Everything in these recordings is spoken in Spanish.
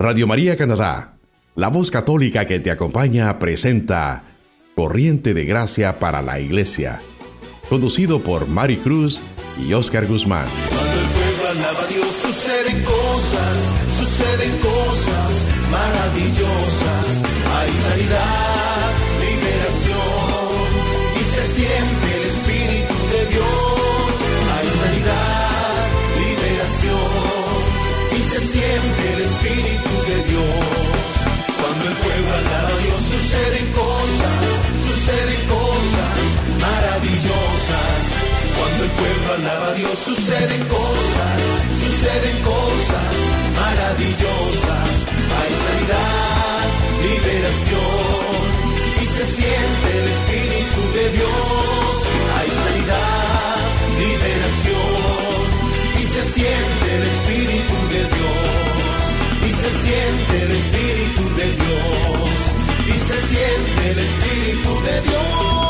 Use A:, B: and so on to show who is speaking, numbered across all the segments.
A: Radio María Canadá, la voz católica que te acompaña, presenta Corriente de Gracia para la Iglesia, conducido por Mari Cruz y Oscar Guzmán.
B: Cuando el pueblo alaba a Dios, suceden cosas, suceden cosas maravillosas. Hay sanidad, liberación y se siente el Espíritu de Dios. Hay sanidad, liberación y se siente el Espíritu Dios. Cuando el pueblo alaba a Dios, suceden cosas, suceden cosas maravillosas. Cuando el pueblo alaba a Dios suceden cosas, suceden cosas maravillosas. Hay sanidad, liberación y se siente el Espíritu de Dios. Hay sanidad, liberación y se siente el Espíritu de Dios. Y se siente el Espíritu de Dios.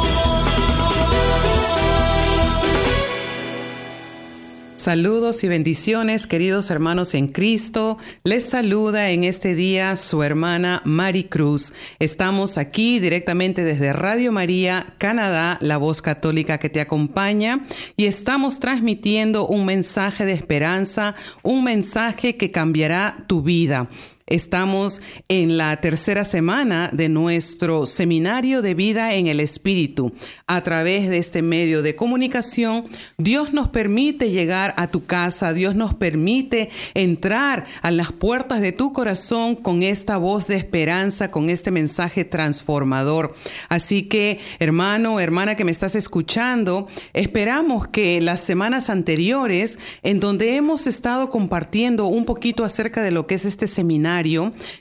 C: Saludos y bendiciones, queridos hermanos en Cristo. Les saluda en este día su hermana Mari Cruz. Estamos aquí directamente desde Radio María, Canadá, la voz católica que te acompaña, y estamos transmitiendo un mensaje de esperanza, un mensaje que cambiará tu vida. Estamos en la tercera semana de nuestro seminario de vida en el Espíritu. A través de este medio de comunicación, Dios nos permite llegar a tu casa, Dios nos permite entrar a las puertas de tu corazón con esta voz de esperanza, con este mensaje transformador. Así que, hermano, hermana que me estás escuchando, esperamos que las semanas anteriores, en donde hemos estado compartiendo un poquito acerca de lo que es este seminario,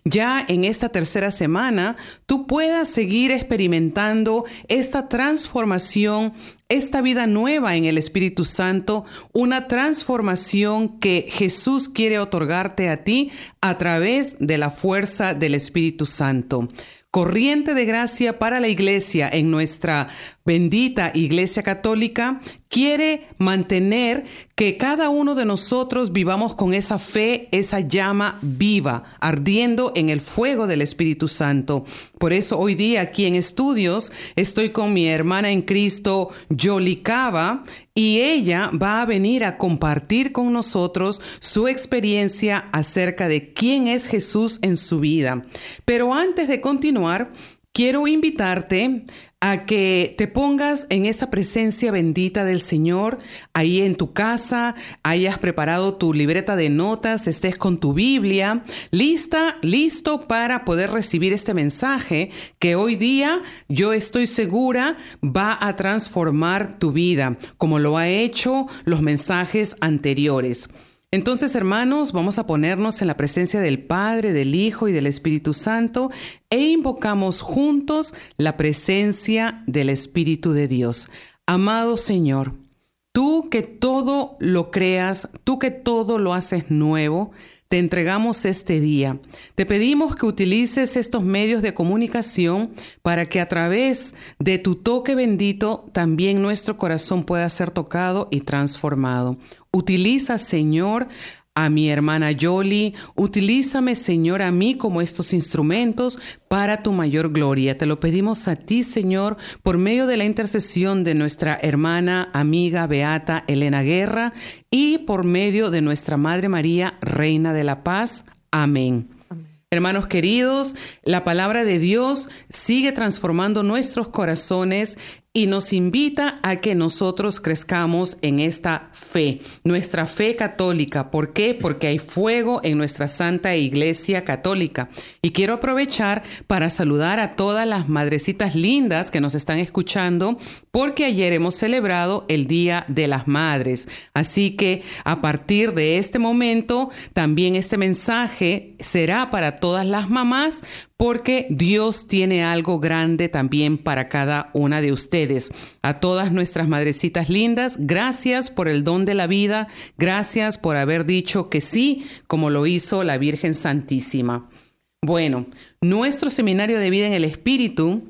C: ya en esta tercera semana tú puedas seguir experimentando esta transformación esta vida nueva en el Espíritu Santo, una transformación que Jesús quiere otorgarte a ti a través de la fuerza del Espíritu Santo. Corriente de gracia para la iglesia en nuestra bendita Iglesia Católica quiere mantener que cada uno de nosotros vivamos con esa fe, esa llama viva, ardiendo en el fuego del Espíritu Santo. Por eso hoy día aquí en estudios estoy con mi hermana en Cristo, Yoli Cava, y ella va a venir a compartir con nosotros su experiencia acerca de quién es Jesús en su vida. Pero antes de continuar, quiero invitarte a que te pongas en esa presencia bendita del Señor, ahí en tu casa, hayas preparado tu libreta de notas, estés con tu Biblia, lista, listo para poder recibir este mensaje que hoy día yo estoy segura va a transformar tu vida, como lo ha hecho los mensajes anteriores. Entonces, hermanos, vamos a ponernos en la presencia del Padre, del Hijo y del Espíritu Santo e invocamos juntos la presencia del Espíritu de Dios. Amado Señor, tú que todo lo creas, tú que todo lo haces nuevo, te entregamos este día. Te pedimos que utilices estos medios de comunicación para que a través de tu toque bendito también nuestro corazón pueda ser tocado y transformado. Utiliza, Señor, a mi hermana Yoli, utilízame, Señor, a mí como estos instrumentos para tu mayor gloria. Te lo pedimos a ti, Señor, por medio de la intercesión de nuestra hermana, amiga, beata Elena Guerra y por medio de nuestra Madre María, Reina de la Paz. Amén. Hermanos queridos, la palabra de Dios sigue transformando nuestros corazones y nos invita a que nosotros crezcamos en esta fe, nuestra fe católica. ¿Por qué? Porque hay fuego en nuestra Santa Iglesia Católica. Y quiero aprovechar para saludar a todas las madrecitas lindas que nos están escuchando, porque ayer hemos celebrado el Día de las Madres. Así que a partir de este momento, también este mensaje será para todas las mamás, porque Dios tiene algo grande también para cada una de ustedes. A todas nuestras madrecitas lindas, gracias por el don de la vida, gracias por haber dicho que sí, como lo hizo la Virgen Santísima. Bueno, nuestro seminario de vida en el Espíritu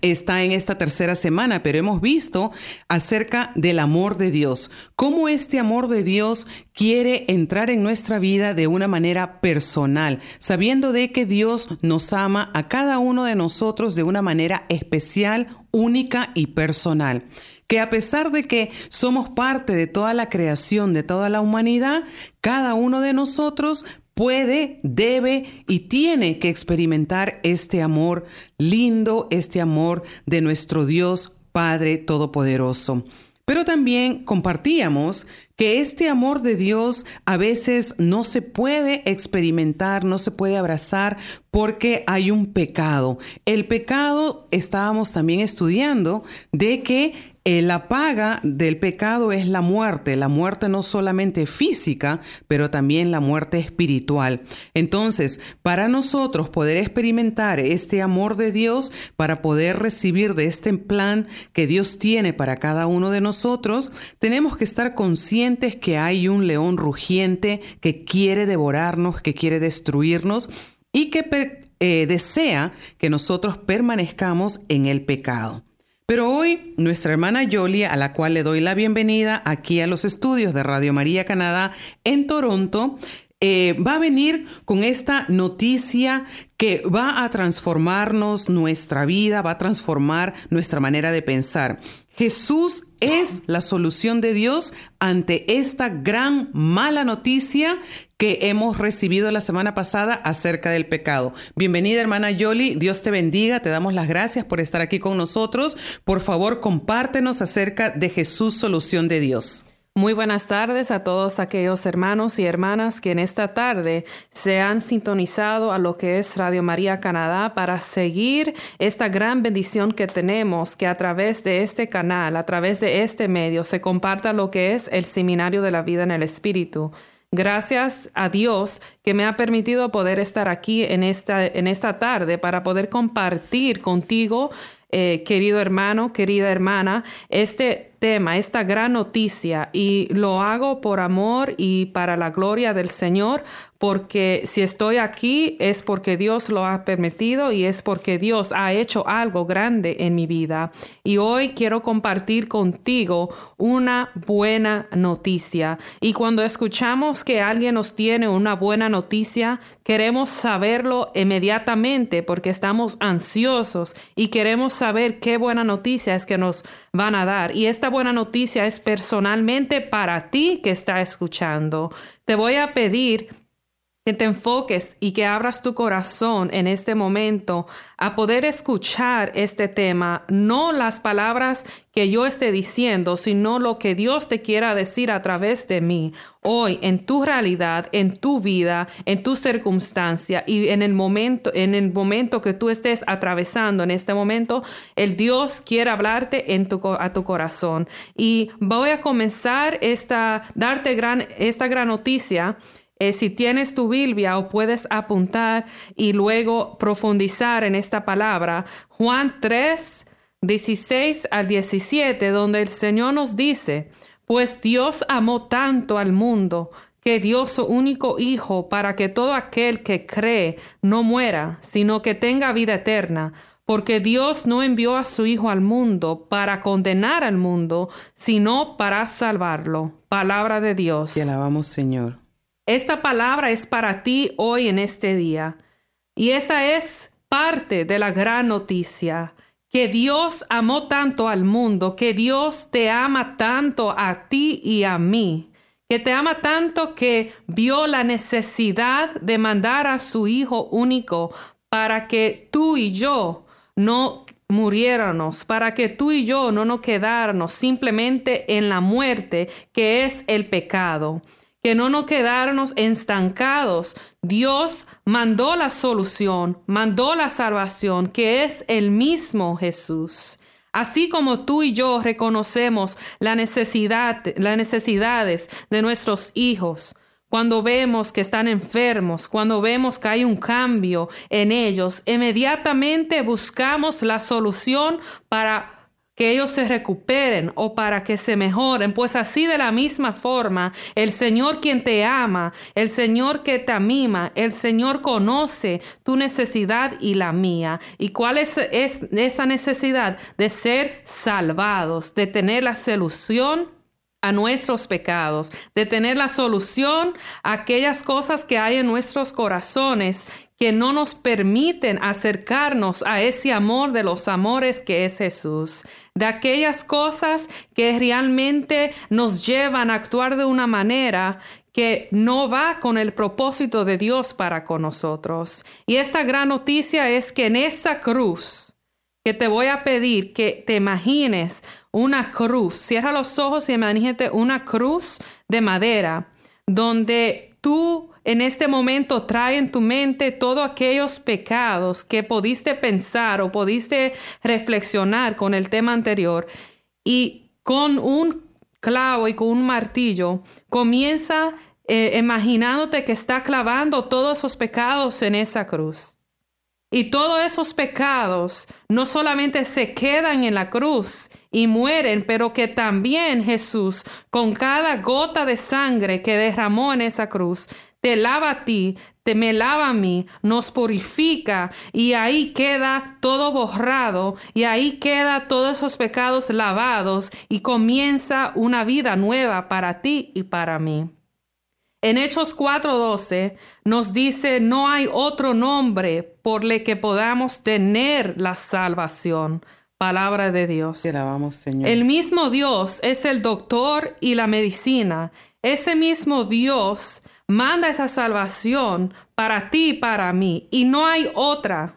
C: está en esta tercera semana, pero hemos visto acerca del amor de Dios, cómo este amor de Dios quiere entrar en nuestra vida de una manera personal, sabiendo de que Dios nos ama a cada uno de nosotros de una manera especial, única y personal. Que a pesar de que somos parte de toda la creación, de toda la humanidad, cada uno de nosotros puede, debe y tiene que experimentar este amor lindo, este amor de nuestro Dios Padre Todopoderoso. Pero también compartíamos que este amor de Dios a veces no se puede experimentar, no se puede abrazar porque hay un pecado. El pecado estábamos también estudiando de que eh, la paga del pecado es la muerte, la muerte no solamente física, pero también la muerte espiritual. Entonces, para nosotros poder experimentar este amor de Dios, para poder recibir de este plan que Dios tiene para cada uno de nosotros, tenemos que estar conscientes que hay un león rugiente que quiere devorarnos, que quiere destruirnos y que eh, desea que nosotros permanezcamos en el pecado. Pero hoy nuestra hermana Jolie, a la cual le doy la bienvenida aquí a los estudios de Radio María Canadá en Toronto, eh, va a venir con esta noticia que va a transformarnos nuestra vida, va a transformar nuestra manera de pensar. Jesús es la solución de Dios ante esta gran mala noticia que hemos recibido la semana pasada acerca del pecado. Bienvenida hermana Yoli, Dios te bendiga, te damos las gracias por estar aquí con nosotros. Por favor, compártenos acerca de Jesús, solución de Dios.
D: Muy buenas tardes a todos aquellos hermanos y hermanas que en esta tarde se han sintonizado a lo que es Radio María Canadá para seguir esta gran bendición que tenemos que a través de este canal, a través de este medio, se comparta lo que es el Seminario de la Vida en el Espíritu. Gracias a Dios que me ha permitido poder estar aquí en esta, en esta tarde para poder compartir contigo eh, querido hermano, querida hermana, este tema, esta gran noticia y lo hago por amor y para la gloria del Señor, porque si estoy aquí es porque Dios lo ha permitido y es porque Dios ha hecho algo grande en mi vida. Y hoy quiero compartir contigo una buena noticia. Y cuando escuchamos que alguien nos tiene una buena noticia, queremos saberlo inmediatamente porque estamos ansiosos y queremos saber qué buena noticia es que nos van a dar. Y esta buena noticia es personalmente para ti que está escuchando. Te voy a pedir que te enfoques y que abras tu corazón en este momento a poder escuchar este tema, no las palabras que yo esté diciendo, sino lo que Dios te quiera decir a través de mí, hoy, en tu realidad, en tu vida, en tu circunstancia y en el momento, en el momento que tú estés atravesando en este momento, el Dios quiere hablarte en tu, a tu corazón. Y voy a comenzar esta, darte gran, esta gran noticia eh, si tienes tu Biblia o puedes apuntar y luego profundizar en esta palabra, Juan 3, 16 al 17, donde el Señor nos dice, pues Dios amó tanto al mundo que dio su único Hijo para que todo aquel que cree no muera, sino que tenga vida eterna. Porque Dios no envió a su Hijo al mundo para condenar al mundo, sino para salvarlo. Palabra de Dios.
C: Te alabamos, Señor.
D: Esta palabra es para ti hoy en este día. Y esa es parte de la gran noticia, que Dios amó tanto al mundo, que Dios te ama tanto a ti y a mí, que te ama tanto que vio la necesidad de mandar a su Hijo único para que tú y yo no muriéramos, para que tú y yo no nos quedáramos simplemente en la muerte que es el pecado que no nos quedarnos estancados. Dios mandó la solución, mandó la salvación, que es el mismo Jesús. Así como tú y yo reconocemos la necesidad, las necesidades de nuestros hijos, cuando vemos que están enfermos, cuando vemos que hay un cambio en ellos, inmediatamente buscamos la solución para que ellos se recuperen o para que se mejoren, pues así de la misma forma, el Señor quien te ama, el Señor que te mima, el Señor conoce tu necesidad y la mía. ¿Y cuál es, es esa necesidad? De ser salvados, de tener la solución a nuestros pecados, de tener la solución a aquellas cosas que hay en nuestros corazones que no nos permiten acercarnos a ese amor de los amores que es Jesús, de aquellas cosas que realmente nos llevan a actuar de una manera que no va con el propósito de Dios para con nosotros. Y esta gran noticia es que en esa cruz, que te voy a pedir que te imagines una cruz, cierra los ojos y imagínate una cruz de madera, donde tú en este momento trae en tu mente todos aquellos pecados que pudiste pensar o pudiste reflexionar con el tema anterior y con un clavo y con un martillo comienza eh, imaginándote que está clavando todos esos pecados en esa cruz. Y todos esos pecados no solamente se quedan en la cruz y mueren, pero que también Jesús, con cada gota de sangre que derramó en esa cruz, te lava a ti, te me lava a mí, nos purifica y ahí queda todo borrado y ahí queda todos esos pecados lavados y comienza una vida nueva para ti y para mí. En Hechos 4:12 nos dice, no hay otro nombre por el que podamos tener la salvación. Palabra de Dios.
C: Señor.
D: El mismo Dios es el doctor y la medicina. Ese mismo Dios manda esa salvación para ti y para mí, y no hay otra.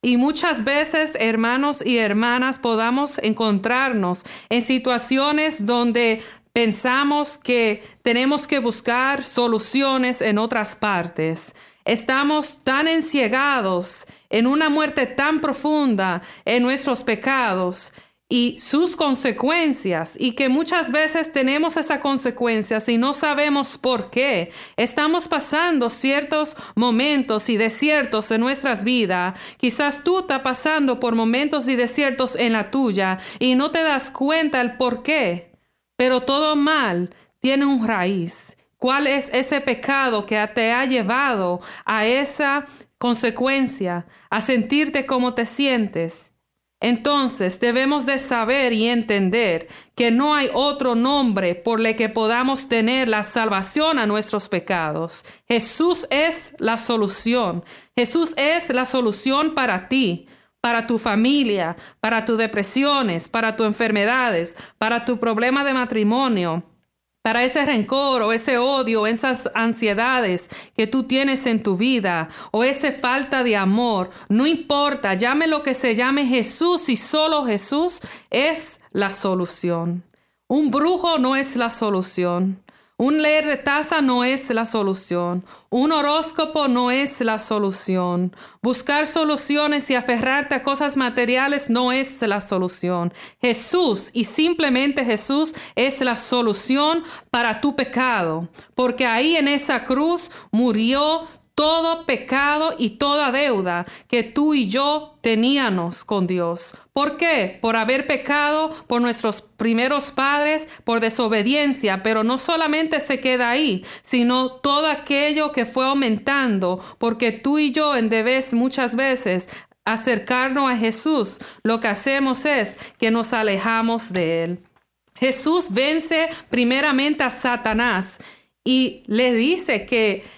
D: Y muchas veces, hermanos y hermanas, podamos encontrarnos en situaciones donde pensamos que tenemos que buscar soluciones en otras partes. Estamos tan enciegados en una muerte tan profunda en nuestros pecados y sus consecuencias y que muchas veces tenemos esas consecuencias y no sabemos por qué. Estamos pasando ciertos momentos y desiertos en nuestras vidas. Quizás tú estás pasando por momentos y desiertos en la tuya y no te das cuenta el por qué. Pero todo mal tiene un raíz. ¿Cuál es ese pecado que te ha llevado a esa consecuencia, a sentirte como te sientes? Entonces debemos de saber y entender que no hay otro nombre por el que podamos tener la salvación a nuestros pecados. Jesús es la solución. Jesús es la solución para ti, para tu familia, para tus depresiones, para tus enfermedades, para tu problema de matrimonio, para ese rencor o ese odio, esas ansiedades que tú tienes en tu vida o esa falta de amor, no importa, llame lo que se llame Jesús y solo Jesús es la solución. Un brujo no es la solución. Un leer de taza no es la solución. Un horóscopo no es la solución. Buscar soluciones y aferrarte a cosas materiales no es la solución. Jesús y simplemente Jesús es la solución para tu pecado. Porque ahí en esa cruz murió todo pecado y toda deuda que tú y yo teníamos con Dios. ¿Por qué? Por haber pecado por nuestros primeros padres, por desobediencia, pero no solamente se queda ahí, sino todo aquello que fue aumentando, porque tú y yo en vez muchas veces acercarnos a Jesús, lo que hacemos es que nos alejamos de Él. Jesús vence primeramente a Satanás y le dice que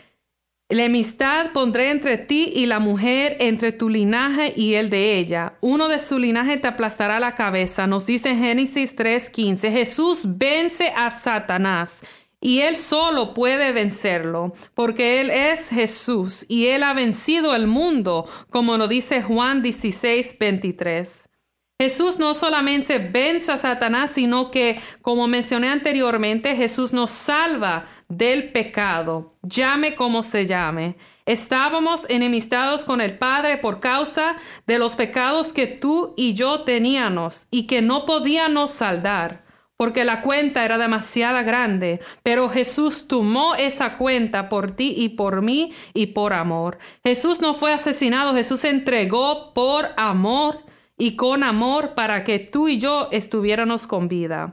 D: la amistad pondré entre ti y la mujer, entre tu linaje y el de ella. Uno de su linaje te aplastará la cabeza. Nos dice en Génesis 3:15. Jesús vence a Satanás y él solo puede vencerlo, porque él es Jesús y él ha vencido el mundo, como lo dice Juan 16:23. Jesús no solamente vence a Satanás, sino que, como mencioné anteriormente, Jesús nos salva del pecado, llame como se llame. Estábamos enemistados con el Padre por causa de los pecados que tú y yo teníamos y que no podíamos saldar, porque la cuenta era demasiado grande, pero Jesús tomó esa cuenta por ti y por mí y por amor. Jesús no fue asesinado, Jesús entregó por amor y con amor para que tú y yo estuviéramos con vida.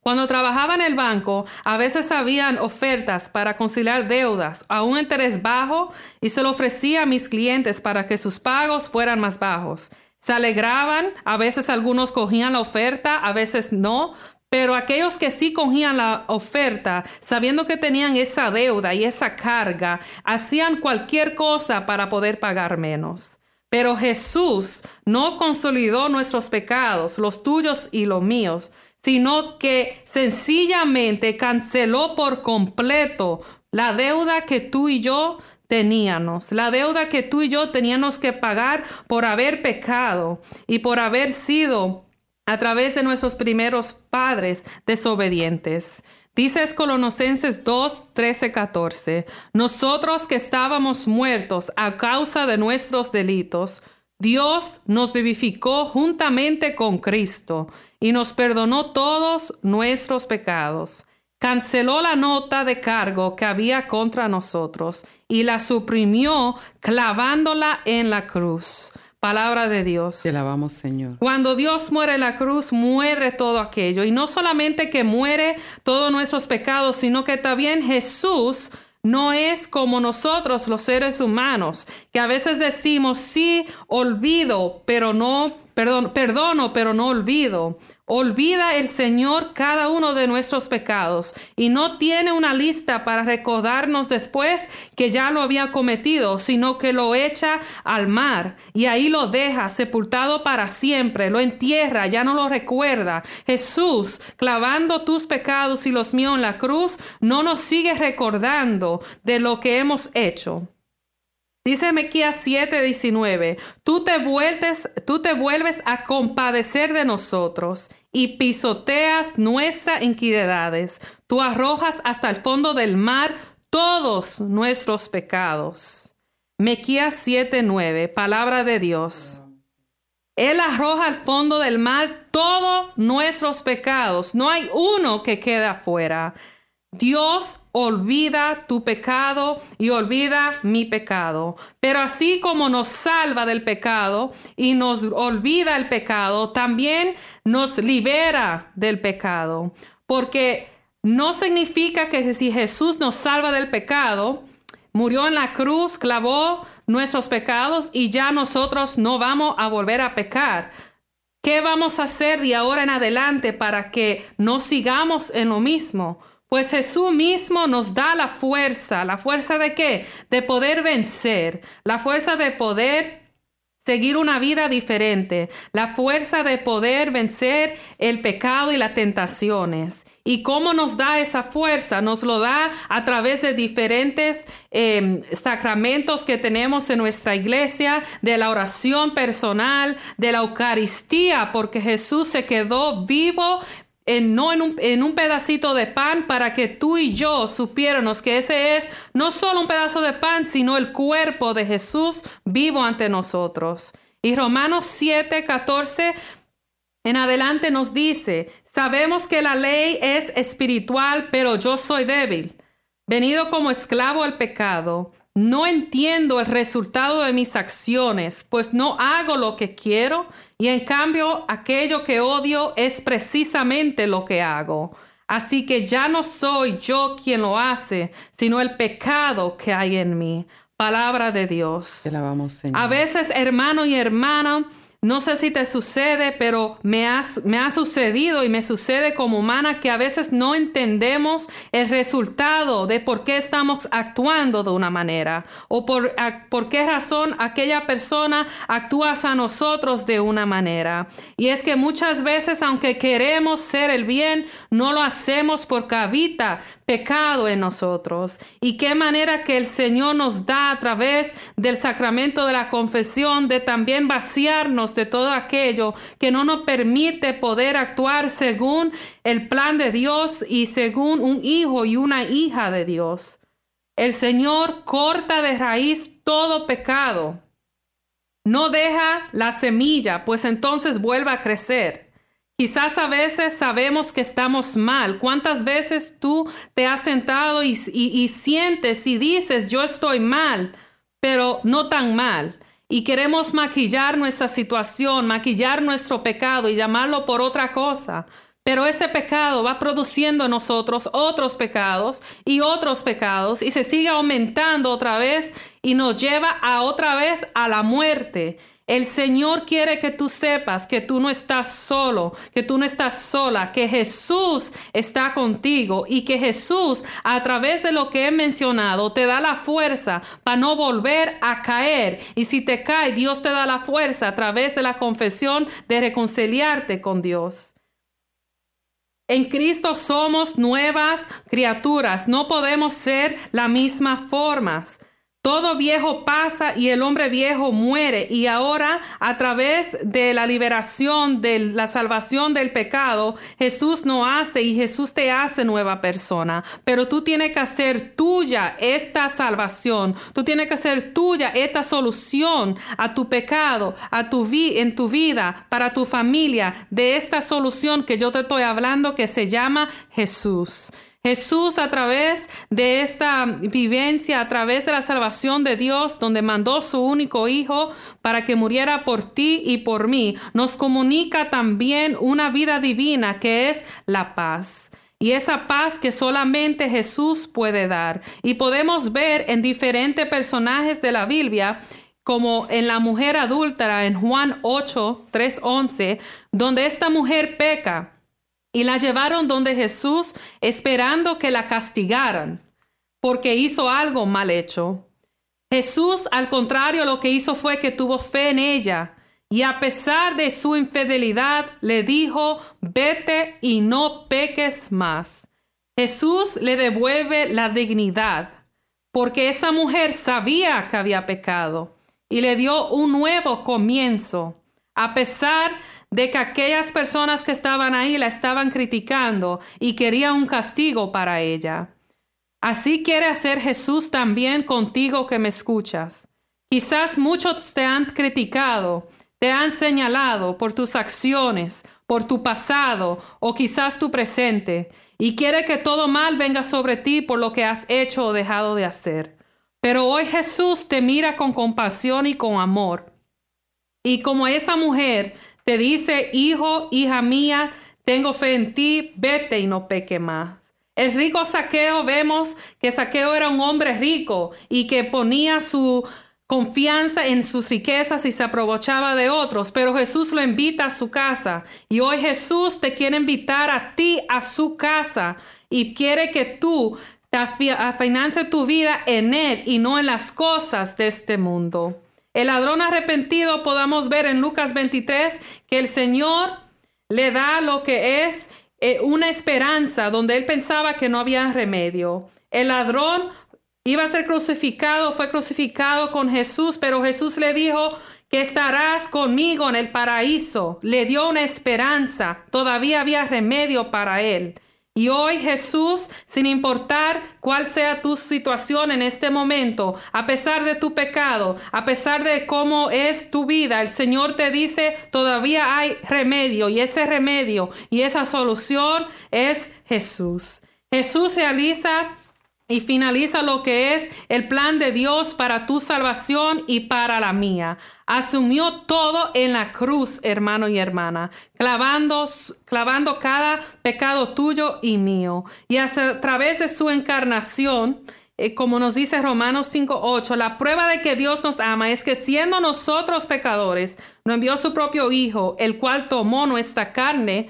D: Cuando trabajaba en el banco, a veces habían ofertas para conciliar deudas a un interés bajo y se lo ofrecía a mis clientes para que sus pagos fueran más bajos. Se alegraban, a veces algunos cogían la oferta, a veces no, pero aquellos que sí cogían la oferta, sabiendo que tenían esa deuda y esa carga, hacían cualquier cosa para poder pagar menos. Pero Jesús no consolidó nuestros pecados, los tuyos y los míos, sino que sencillamente canceló por completo la deuda que tú y yo teníamos, la deuda que tú y yo teníamos que pagar por haber pecado y por haber sido a través de nuestros primeros padres desobedientes. Dice Colosenses 2, 13, 14, nosotros que estábamos muertos a causa de nuestros delitos, Dios nos vivificó juntamente con Cristo y nos perdonó todos nuestros pecados. Canceló la nota de cargo que había contra nosotros y la suprimió clavándola en la cruz. Palabra de Dios.
C: Te alabamos, Señor.
D: Cuando Dios muere en la cruz, muere todo aquello. Y no solamente que muere todos nuestros pecados, sino que también Jesús no es como nosotros los seres humanos, que a veces decimos sí, olvido, pero no, perdono, pero no olvido. Olvida el Señor cada uno de nuestros pecados y no tiene una lista para recordarnos después que ya lo había cometido, sino que lo echa al mar y ahí lo deja sepultado para siempre, lo entierra, ya no lo recuerda. Jesús, clavando tus pecados y los míos en la cruz, no nos sigue recordando de lo que hemos hecho. Dice Mequías 7:19, tú te vuelves, tú te vuelves a compadecer de nosotros y pisoteas nuestras iniquidades. Tú arrojas hasta el fondo del mar todos nuestros pecados. Mequías 7:9, palabra de Dios. Él arroja al fondo del mar todos nuestros pecados. No hay uno que quede afuera. Dios olvida tu pecado y olvida mi pecado. Pero así como nos salva del pecado y nos olvida el pecado, también nos libera del pecado. Porque no significa que si Jesús nos salva del pecado, murió en la cruz, clavó nuestros pecados y ya nosotros no vamos a volver a pecar. ¿Qué vamos a hacer de ahora en adelante para que no sigamos en lo mismo? Pues Jesús mismo nos da la fuerza. ¿La fuerza de qué? De poder vencer. La fuerza de poder seguir una vida diferente. La fuerza de poder vencer el pecado y las tentaciones. ¿Y cómo nos da esa fuerza? Nos lo da a través de diferentes em, sacramentos que tenemos en nuestra iglesia, de la oración personal, de la Eucaristía, porque Jesús se quedó vivo no en un, en un, pedacito de pan para que tú y yo supiéramos que ese es no solo un pedazo de pan, sino el cuerpo de Jesús vivo ante nosotros. Y Romanos 7, 14 en adelante nos dice, sabemos que la ley es espiritual, pero yo soy débil, venido como esclavo al pecado. No entiendo el resultado de mis acciones, pues no hago lo que quiero y en cambio aquello que odio es precisamente lo que hago. Así que ya no soy yo quien lo hace, sino el pecado que hay en mí. Palabra de Dios. A veces, hermano y hermana, no sé si te sucede, pero me ha, me ha sucedido y me sucede como humana que a veces no entendemos el resultado de por qué estamos actuando de una manera o por, por qué razón aquella persona actúa a nosotros de una manera. Y es que muchas veces, aunque queremos ser el bien, no lo hacemos porque habita pecado en nosotros. Y qué manera que el Señor nos da a través del sacramento de la confesión de también vaciarnos de todo aquello que no nos permite poder actuar según el plan de Dios y según un hijo y una hija de Dios. El Señor corta de raíz todo pecado. No deja la semilla, pues entonces vuelve a crecer. Quizás a veces sabemos que estamos mal. ¿Cuántas veces tú te has sentado y, sientes y dices, yo estoy mal, pero no tan mal? y queremos maquillar nuestra situación, maquillar nuestro pecado y llamarlo por otra cosa. Pero ese pecado va produciendo en nosotros otros pecados y otros pecados y se sigue aumentando otra vez y nos lleva a otra vez a la muerte. El Señor quiere que tú sepas que tú no estás solo, que tú no estás sola, que Jesús está contigo y que Jesús a través de lo que he mencionado te da la fuerza para no volver a caer. Y si te cae, Dios te da la fuerza a través de la confesión de reconciliarte con Dios. En Cristo somos nuevas criaturas, no podemos ser la misma formas. Todo viejo pasa y el hombre viejo muere y ahora a través de la liberación, de la salvación del pecado, Jesús no hace y Jesús te hace nueva persona. Pero tú tienes que hacer tuya esta salvación, tú tienes que hacer tuya esta solución a tu pecado, a tu vida, en tu vida, para tu familia, de esta solución que yo te estoy hablando que se llama Jesús. Jesús a través de esta vivencia, a través de la salvación de Dios, donde mandó su único Hijo para que muriera por ti y por mí, nos comunica también una vida divina que es la paz. Y esa paz que solamente Jesús puede dar. Y podemos ver en diferentes personajes de la Biblia como en la mujer adúltera en Juan 8, 3, 11, donde esta mujer peca y la llevaron donde Jesús esperando que la castigaran porque hizo algo mal hecho. Jesús, al contrario, lo que hizo fue que tuvo fe en ella y a pesar de su infidelidad le dijo, vete y no peques más. Jesús le devuelve la dignidad porque esa mujer sabía que había pecado y le dio un nuevo comienzo. A pesar de que aquellas personas que estaban ahí la estaban criticando y querían un castigo para ella. Así quiere hacer Jesús también contigo que me escuchas. Quizás muchos te han criticado, te han señalado por tus acciones, por tu pasado o quizás tu presente, y quiere que todo mal venga sobre ti por lo que has hecho o dejado de hacer. Pero hoy Jesús te mira con compasión y con amor. Y como esa mujer te dice, hijo, hija mía, tengo fe en ti, vete y no peque más. El rico saqueo, vemos que saqueo era un hombre rico y que ponía su confianza en sus riquezas y se aprovechaba de otros, pero Jesús lo invita a su casa y hoy Jesús te quiere invitar a ti a su casa y quiere que tú te financie tu vida en Él y no en las cosas de este mundo. El ladrón arrepentido podamos ver en Lucas 23 que el Señor le da lo que es eh, una esperanza donde él pensaba que no había remedio. El ladrón iba a ser crucificado, fue crucificado con Jesús, pero Jesús le dijo que estarás conmigo en el paraíso. Le dio una esperanza, todavía había remedio para él. Y hoy Jesús, sin importar cuál sea tu situación en este momento, a pesar de tu pecado, a pesar de cómo es tu vida, el Señor te dice, todavía hay remedio y ese remedio y esa solución es Jesús. Jesús realiza y finaliza lo que es el plan de Dios para tu salvación y para la mía. Asumió todo en la cruz, hermano y hermana, clavando, clavando cada pecado tuyo y mío. Y a través de su encarnación, eh, como nos dice Romanos 5.8, la prueba de que Dios nos ama es que siendo nosotros pecadores, nos envió su propio Hijo, el cual tomó nuestra carne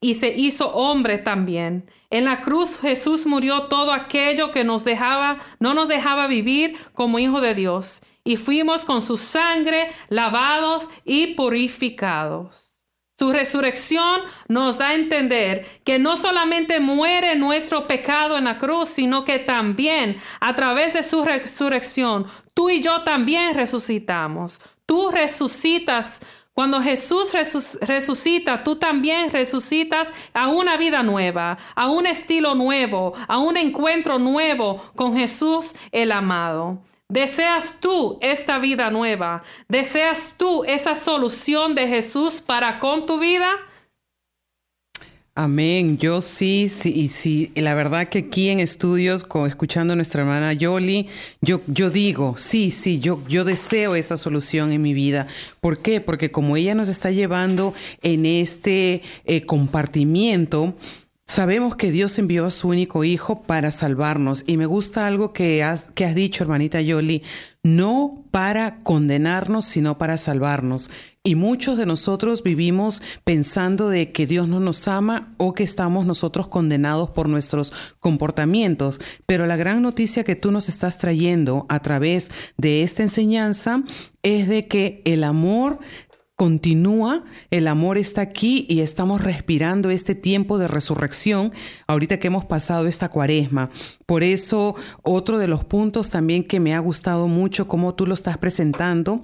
D: y se hizo hombre también. En la cruz Jesús murió todo aquello que nos dejaba, no nos dejaba vivir como hijo de Dios, y fuimos con su sangre lavados y purificados. Su resurrección nos da a entender que no solamente muere nuestro pecado en la cruz, sino que también a través de su resurrección, tú y yo también resucitamos. Tú resucitas cuando Jesús resucita, tú también resucitas a una vida nueva, a un estilo nuevo, a un encuentro nuevo con Jesús el amado. ¿Deseas tú esta vida nueva? ¿Deseas tú esa solución de Jesús para con tu vida?
C: Amén. Yo sí, sí, y sí. La verdad que aquí en estudios, escuchando a nuestra hermana Yoli, yo, yo digo, sí, sí, yo, yo deseo esa solución en mi vida. ¿Por qué? Porque como ella nos está llevando en este eh, compartimiento, Sabemos que Dios envió a su único hijo para salvarnos y me gusta algo que has, que has dicho, hermanita Yoli, no para condenarnos, sino para salvarnos. Y muchos de nosotros vivimos pensando de que Dios no nos ama o que estamos nosotros condenados por nuestros comportamientos. Pero la gran noticia que tú nos estás trayendo a través de esta enseñanza es de que el amor continúa, el amor está aquí y estamos respirando este tiempo de resurrección ahorita que hemos pasado esta cuaresma. Por eso, otro de los puntos también que me ha gustado mucho, como tú lo estás presentando,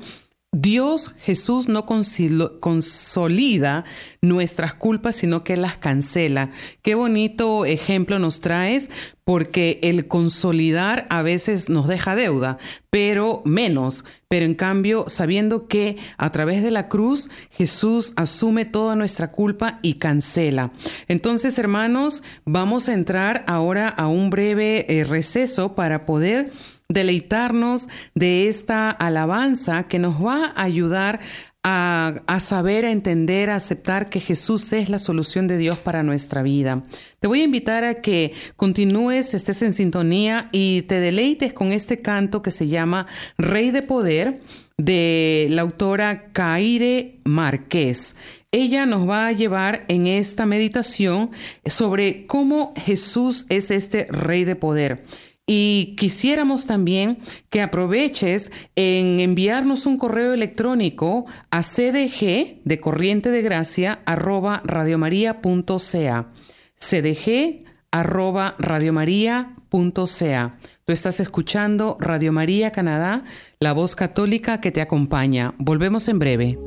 C: Dios Jesús no consolida nuestras culpas, sino que las cancela. Qué bonito ejemplo nos traes, porque el consolidar a veces nos deja deuda, pero menos. Pero en cambio, sabiendo que a través de la cruz Jesús asume toda nuestra culpa y cancela. Entonces, hermanos, vamos a entrar ahora a un breve eh, receso para poder deleitarnos de esta alabanza que nos va a ayudar a, saber, a entender, a aceptar que Jesús es la solución de Dios para nuestra vida. Te voy a invitar a que continúes, estés en sintonía y te deleites con este canto que se llama Rey de Poder de la autora Caire Márquez. Ella nos va a llevar en esta meditación sobre cómo Jesús es este Rey de Poder. Y quisiéramos también que aproveches en enviarnos un correo electrónico a cdg de corriente de gracia arroba radiomaria.ca. cdg arroba radiomaria.ca. Tú estás escuchando Radio María Canadá, la voz católica que te acompaña. Volvemos en breve.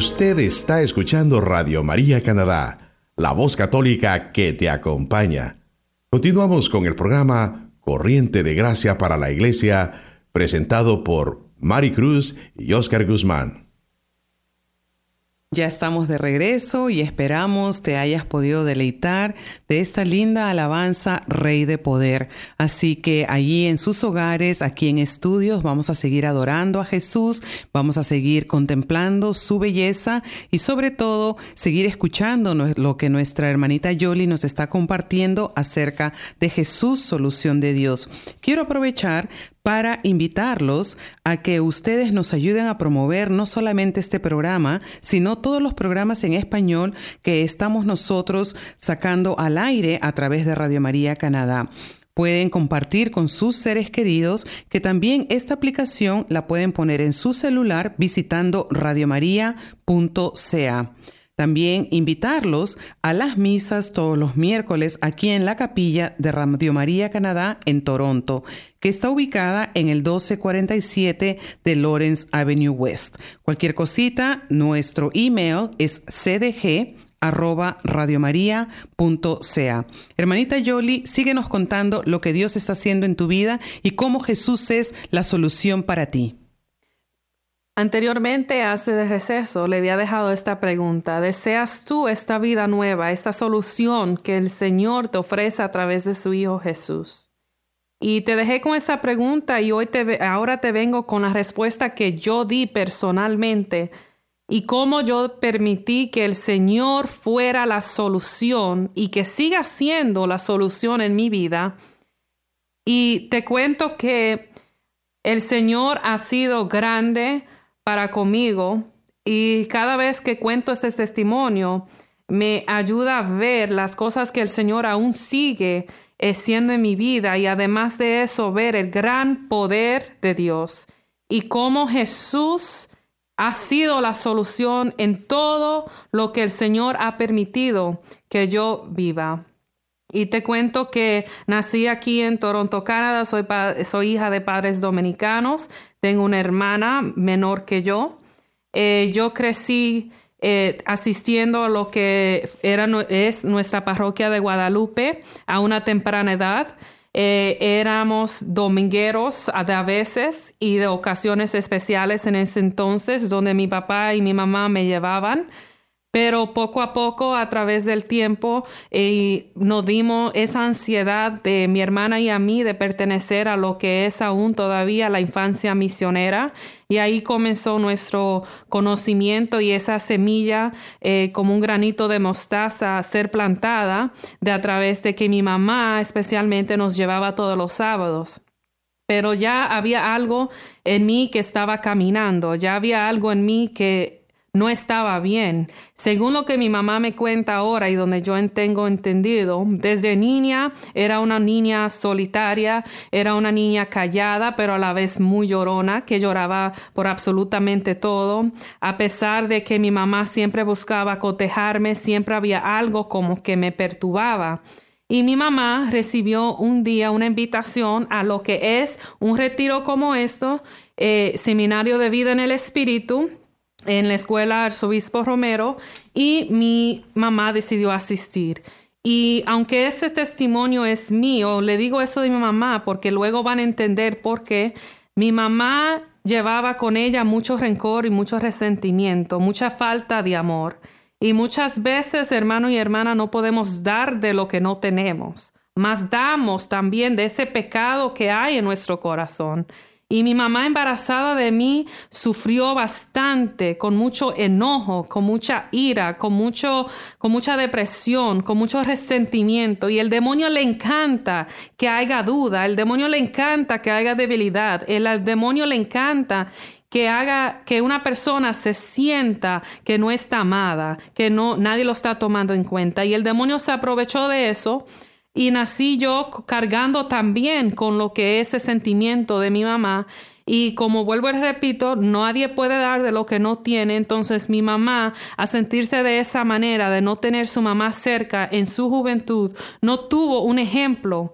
A: Usted está escuchando Radio María Canadá, la voz católica que te acompaña. Continuamos con el programa Corriente de Gracia para la Iglesia, presentado por Mari Cruz y Oscar Guzmán.
C: Ya estamos de regreso y esperamos te hayas podido deleitar de esta linda alabanza Rey de Poder. Así que allí en sus hogares, aquí en estudios, vamos a seguir adorando a Jesús, vamos a seguir contemplando su belleza y sobre todo seguir escuchando lo que nuestra hermanita Yoli nos está compartiendo acerca de Jesús, solución de Dios. Quiero aprovechar para invitarlos a que ustedes nos ayuden a promover no solamente este programa, sino todos los programas en español que estamos nosotros sacando al aire a través de Radio María Canadá pueden compartir con sus seres queridos, que también esta aplicación la pueden poner en su celular visitando radiomaria.ca. También invitarlos a las misas todos los miércoles aquí en la capilla de Radio María Canadá en Toronto, que está ubicada en el 1247 de Lawrence Avenue West. Cualquier cosita, nuestro email es cdg arroba radiomaria.ca. Hermanita Yoli, síguenos contando lo que Dios está haciendo en tu vida y cómo Jesús es la solución para ti.
D: Anteriormente, hace de receso, le había dejado esta pregunta. ¿Deseas tú esta vida nueva, esta solución que el Señor te ofrece a través de su Hijo Jesús? Y te dejé con esa pregunta y hoy te, ahora te vengo con la respuesta que yo di personalmente y cómo yo permití que el Señor fuera la solución y que siga siendo la solución en mi vida. Y te cuento que el Señor ha sido grande, para conmigo y cada vez que cuento este testimonio me ayuda a ver las cosas que el Señor aún sigue haciendo en mi vida y además de eso ver el gran poder de Dios y cómo Jesús ha sido la solución en todo lo que el Señor ha permitido que yo viva. Y te cuento que nací aquí en Toronto, Canadá, soy, soy hija de padres dominicanos, tengo una hermana menor que yo. Eh, yo crecí eh, asistiendo a lo que era, es nuestra parroquia de Guadalupe a una temprana edad. Eh, éramos domingueros a veces y de ocasiones especiales en ese entonces, donde mi papá y mi mamá me llevaban. Pero poco a poco, a través del tiempo, eh, nos dimos esa ansiedad de mi hermana y a mí de pertenecer a lo que es aún todavía la infancia misionera. Y ahí comenzó nuestro conocimiento y esa semilla eh, como un granito de mostaza a ser plantada de a través de que mi mamá especialmente nos llevaba todos los sábados pero ya había algo en mí que estaba caminando, ya había algo en mí que no estaba bien. Según lo que mi mamá me cuenta ahora y donde yo tengo entendido, desde niña era una niña solitaria, era una niña callada, pero a la vez muy llorona, que lloraba por absolutamente todo. A pesar de que mi mamá siempre buscaba cotejarme, siempre había algo como que me perturbaba. Y mi mamá recibió un día una invitación a lo que es un retiro como esto, eh, seminario de vida en el espíritu, en la escuela Arzobispo Romero y mi mamá decidió asistir. Y aunque ese testimonio es mío, le digo eso de mi mamá porque luego van a entender por qué mi mamá llevaba con ella mucho rencor y mucho resentimiento, mucha falta de amor. Y muchas veces, hermano y hermana, no podemos dar de lo que no tenemos, mas damos también de ese pecado que hay en nuestro corazón. Y mi mamá embarazada de mí sufrió bastante, con mucho enojo, con mucha ira, con, mucho, con mucha depresión, con mucho resentimiento. Y el demonio le encanta que haya duda, el demonio le encanta que haya debilidad, el, demonio le encanta que haga que una persona se sienta que no está amada, que no nadie lo está tomando en cuenta y el demonio se aprovechó de eso y nací yo cargando también con lo que es ese sentimiento de mi mamá. Y como vuelvo y repito, nadie puede dar de lo que no tiene. Entonces mi mamá, a sentirse de esa manera, de no tener su mamá cerca en su juventud, no tuvo un ejemplo.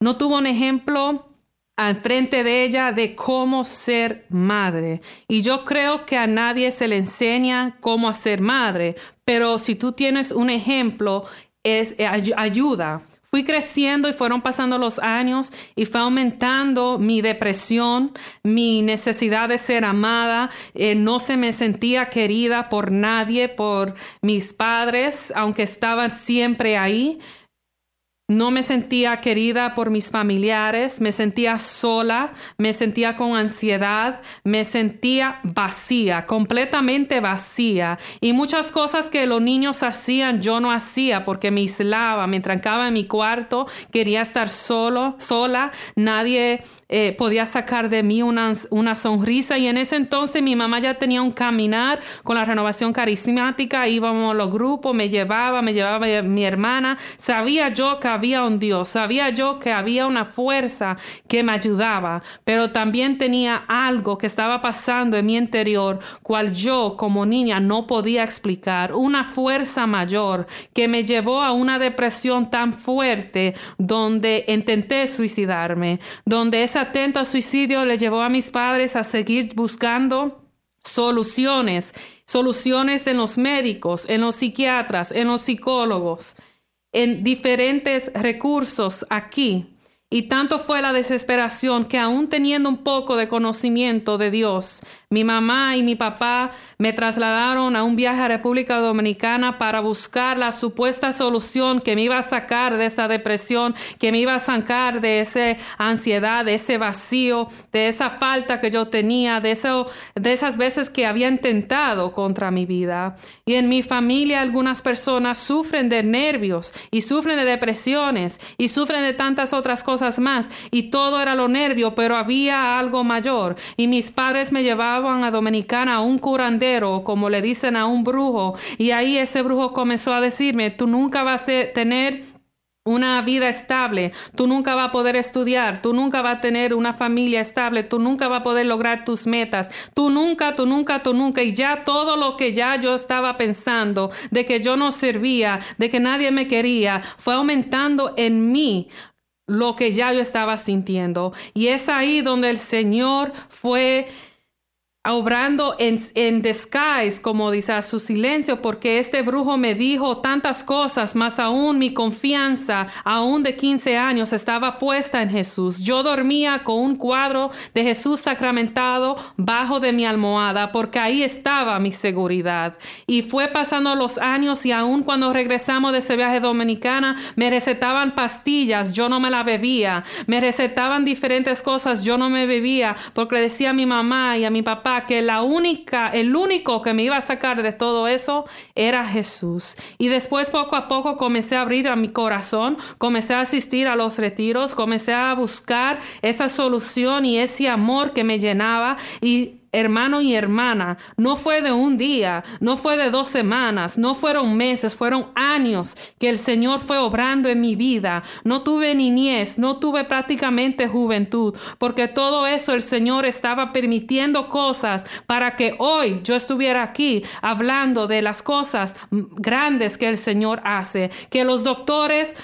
D: No tuvo un ejemplo al frente de ella de cómo ser madre. Y yo creo que a nadie se le enseña cómo ser madre, pero si tú tienes un ejemplo, es ayuda. Fui creciendo y fueron pasando los años y fue aumentando mi depresión, mi necesidad de ser amada. Eh, no se me sentía querida por nadie, por mis padres, aunque estaban siempre ahí. No me sentía querida por mis familiares, me sentía sola, me sentía con ansiedad, me sentía vacía, completamente vacía. Y muchas cosas que los niños hacían yo no hacía porque me aislaba, me trancaba en mi cuarto, quería estar solo, sola, nadie eh, podía sacar de mí una, una, sonrisa. Y en ese entonces mi mamá ya tenía un caminar con la renovación carismática, íbamos los grupos, me llevaba, me llevaba mi hermana, sabía yo que había un Dios, sabía yo que había una fuerza que me ayudaba, pero también tenía algo que estaba pasando en mi interior, cual yo como niña no podía explicar, una fuerza mayor que me llevó a una depresión tan fuerte donde intenté suicidarme, donde esa atento al suicidio le llevó a mis padres a seguir buscando soluciones, soluciones en los médicos, en los psiquiatras, en los psicólogos, en diferentes recursos aquí. Y tanto fue la desesperación que aún teniendo un poco de conocimiento de Dios, mi mamá y mi papá me trasladaron a un viaje a República Dominicana para buscar la supuesta solución que me iba a sacar de esa depresión, que me iba a sacar de esa ansiedad, de ese vacío, de esa falta que yo tenía, de, eso, de esas veces que había intentado contra mi vida. Y en mi familia algunas personas sufren de nervios y sufren de depresiones y sufren de tantas otras cosas más. Y todo era lo nervio, pero había algo mayor. Y mis padres me llevaban a Dominicana a un curandero, como le dicen a un brujo, y ahí ese brujo comenzó a decirme, tú nunca vas a tener una vida estable, tú nunca vas a poder estudiar, tú nunca vas a tener una familia estable, tú nunca vas a poder lograr tus metas, tú nunca, tú nunca, tú nunca, y ya todo lo que ya yo estaba pensando de que yo no servía, de que nadie me quería, fue aumentando en mí lo que ya yo estaba sintiendo. Y es ahí donde el Señor fue obrando en, en disguise, como dice, a su silencio, porque este brujo me dijo tantas cosas, más aún mi confianza, aún de 15 años, estaba puesta en Jesús. Yo dormía con un cuadro de Jesús sacramentado bajo de mi almohada, porque ahí estaba mi seguridad. Y fue pasando los años y aún cuando regresamos de ese viaje dominicana, me recetaban pastillas, yo no me la bebía, me recetaban diferentes cosas, yo no me bebía, porque decía a mi mamá y a mi papá, que la única, el único que me iba a sacar de todo eso era Jesús. Y después poco a poco comencé a abrir a mi corazón, comencé a asistir a los retiros, comencé a buscar esa solución y ese amor que me llenaba y hermano y hermana, no fue de un día, no fue de dos semanas, no fueron meses, fueron años que el Señor fue obrando en mi vida. No tuve niñez, no tuve prácticamente juventud, porque todo eso el Señor estaba permitiendo cosas para que hoy yo estuviera aquí hablando de las cosas grandes que el Señor hace, que los doctores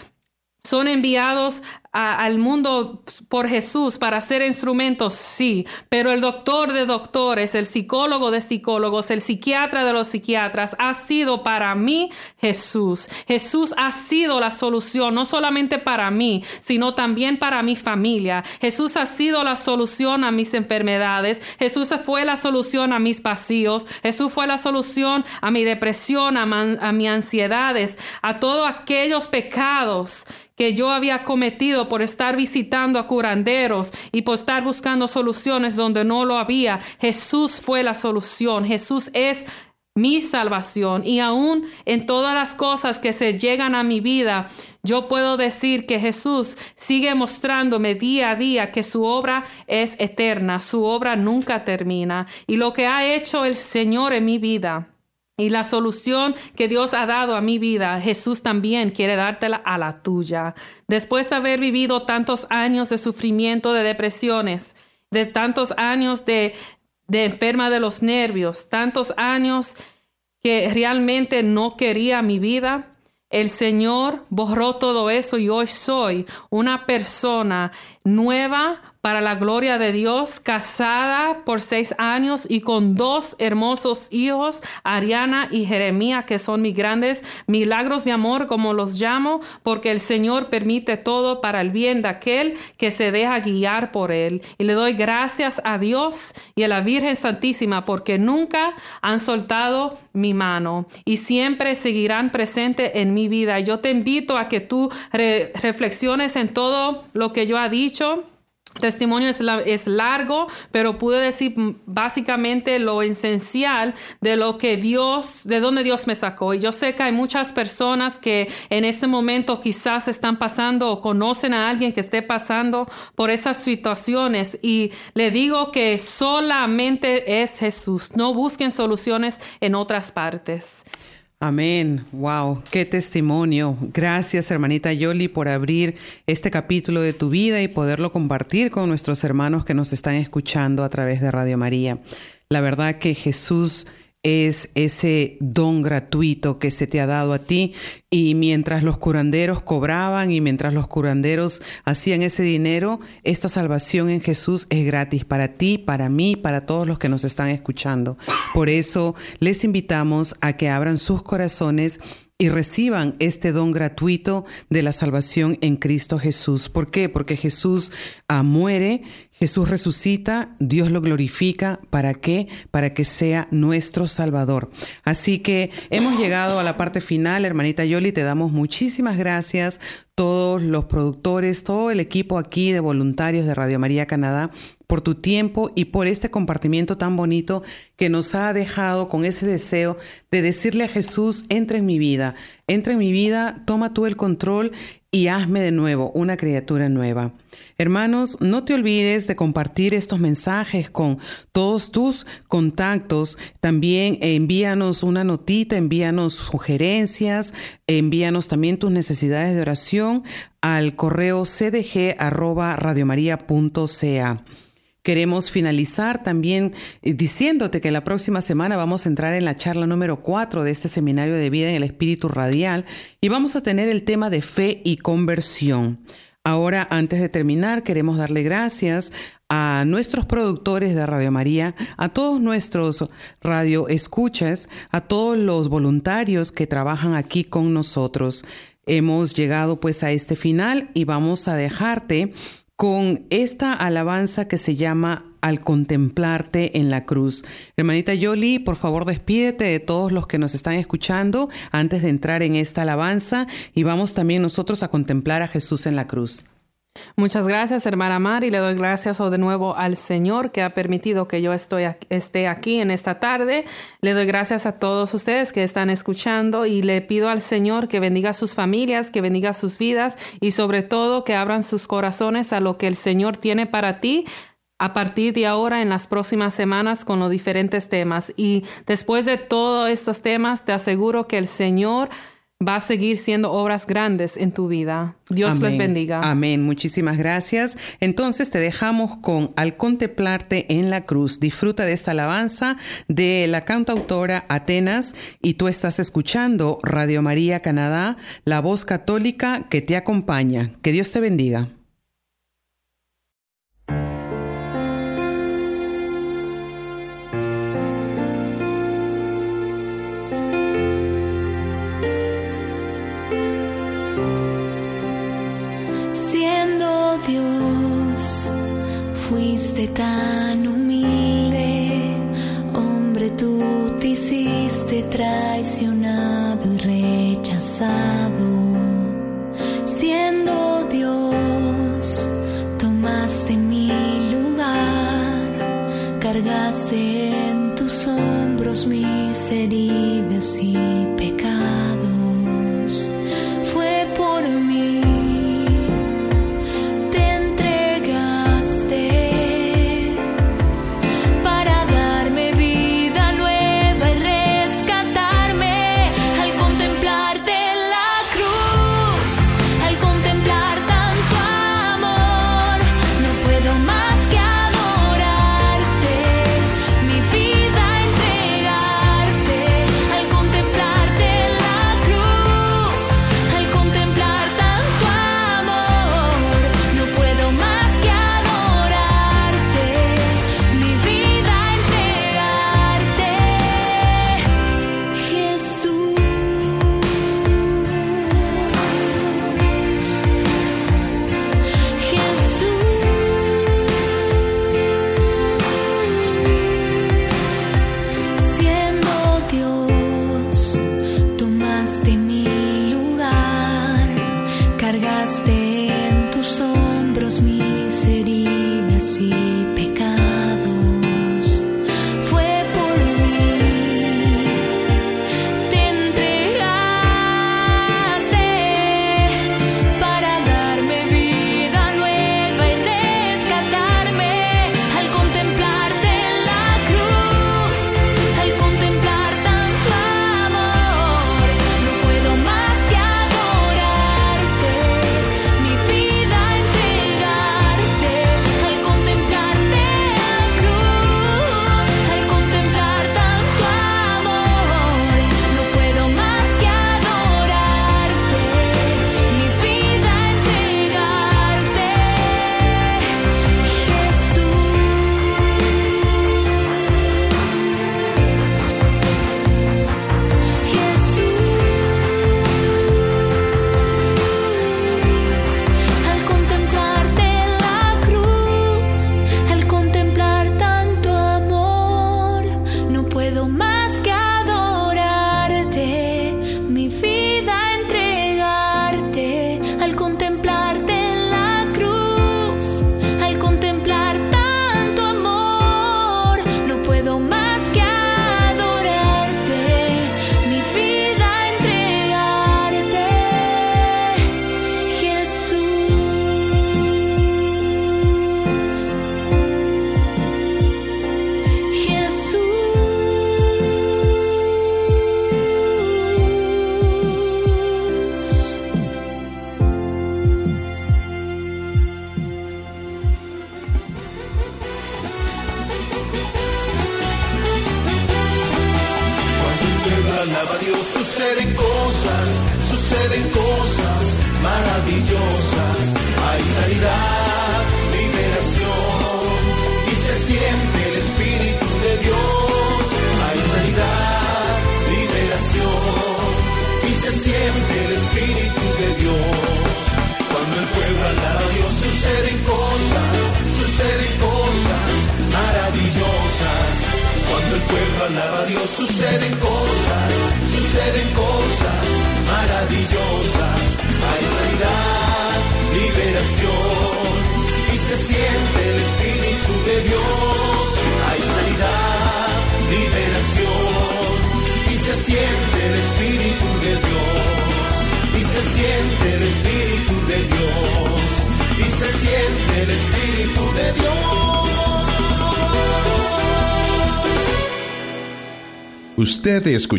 D: son enviados al mundo por Jesús para ser instrumentos, sí, pero el doctor de doctores, el psicólogo de psicólogos, el psiquiatra de los psiquiatras ha sido para mí Jesús. Jesús ha sido la solución, no solamente para mí, sino también para mi familia. Jesús ha sido la solución a mis enfermedades. Jesús fue la solución a mis vacíos. Jesús fue la solución a mi depresión, a, a mis ansiedades, a todos aquellos pecados que yo había cometido por estar visitando a curanderos y por estar buscando soluciones donde no lo había. Jesús fue la solución. Jesús es mi salvación y aún en todas las cosas que se llegan a mi vida, yo puedo decir que Jesús sigue mostrándome día a día que su obra es eterna, su obra nunca termina y lo que ha hecho el Señor en mi vida y la solución que Dios ha dado a mi vida, Jesús también quiere dártela a la tuya. Después de haber vivido tantos años de sufrimiento, de depresiones, de tantos años de, de enferma de los nervios, tantos años que realmente no quería mi vida, el Señor borró todo eso y hoy soy una persona nueva para la gloria de Dios, casada por seis años y con dos hermosos hijos, Ariana y Jeremía, que son mis grandes milagros de amor, como los llamo, porque el Señor permite todo para el bien de aquel que se deja guiar por Él. Y le doy gracias a Dios y a la Virgen Santísima, porque nunca han soltado mi mano y siempre seguirán presentes en mi vida. Yo te invito a que tú reflexiones en todo lo que yo he dicho testimonio es, es, largo, pero pude decir básicamente lo esencial de lo que Dios, de donde Dios me sacó. Y yo sé que hay muchas personas que en este momento quizás están pasando o conocen a alguien que esté pasando por esas situaciones. Y le digo que solamente es Jesús. No busquen soluciones en otras partes.
C: Amén. Wow, qué testimonio. Gracias, hermanita Yoli, por abrir este capítulo de tu vida y poderlo compartir con nuestros hermanos que nos están escuchando a través de Radio María. La verdad que Jesús es ese don gratuito que se te ha dado a ti y mientras los curanderos cobraban y mientras los curanderos hacían ese dinero, esta salvación en Jesús es gratis para ti, para mí, para todos los que nos están escuchando. Por eso les invitamos a que abran sus corazones y reciban este don gratuito de la salvación en Cristo Jesús. ¿Por qué? Porque Jesús ah, muere, Jesús resucita, Dios lo glorifica. ¿Para qué? Para que sea nuestro Salvador. Así que hemos llegado a la parte final, hermanita Yoli, te damos muchísimas gracias todos los productores, todo el equipo aquí de voluntarios de Radio María Canadá por tu tiempo y por este compartimiento tan bonito que nos ha dejado con ese deseo de decirle a Jesús, entra en mi vida, entra en mi vida, toma tú el control y hazme de nuevo una criatura nueva. Hermanos, no te olvides de compartir estos mensajes con todos tus contactos. También envíanos una notita, envíanos sugerencias, envíanos también tus necesidades de oración al correo cdg@radiomaria.ca. Queremos finalizar también eh, diciéndote que la próxima semana vamos a entrar en la charla número 4 de este seminario de vida en el espíritu radial y vamos a tener el tema de fe y conversión. Ahora, antes de terminar, queremos darle gracias a nuestros productores de Radio María, a todos nuestros radio escuchas, a todos los voluntarios que trabajan aquí con nosotros. Hemos llegado pues a este final y vamos a dejarte con esta alabanza que se llama Al contemplarte en la cruz. Hermanita Yoli, por favor despídete de todos los que nos están escuchando antes de entrar en esta alabanza y vamos también nosotros a contemplar a Jesús en la cruz.
D: Muchas gracias, hermana Mari. Le doy gracias de nuevo al Señor que ha permitido que yo estoy, esté aquí en esta tarde. Le doy gracias a todos ustedes que están escuchando y le pido al Señor que bendiga sus familias, que bendiga sus vidas y sobre todo que abran sus corazones a lo que el Señor tiene para ti a partir de ahora en las próximas semanas con los diferentes temas. Y después de todos estos temas, te aseguro que el Señor va a seguir siendo obras grandes en tu vida. Dios les bendiga.
C: Amén. Muchísimas gracias. Entonces te dejamos con Al contemplarte en la cruz. Disfruta de esta alabanza de la cantautora Atenas y tú estás escuchando Radio María Canadá, la voz católica que te acompaña. Que Dios te bendiga.
E: Tan humilde, hombre, tú te hiciste traicionado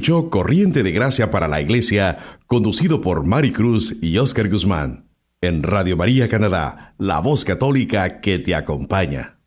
A: Corriente de Gracia para la Iglesia, conducido por Mari Cruz y Oscar Guzmán, en Radio María Canadá, la voz católica que te acompaña.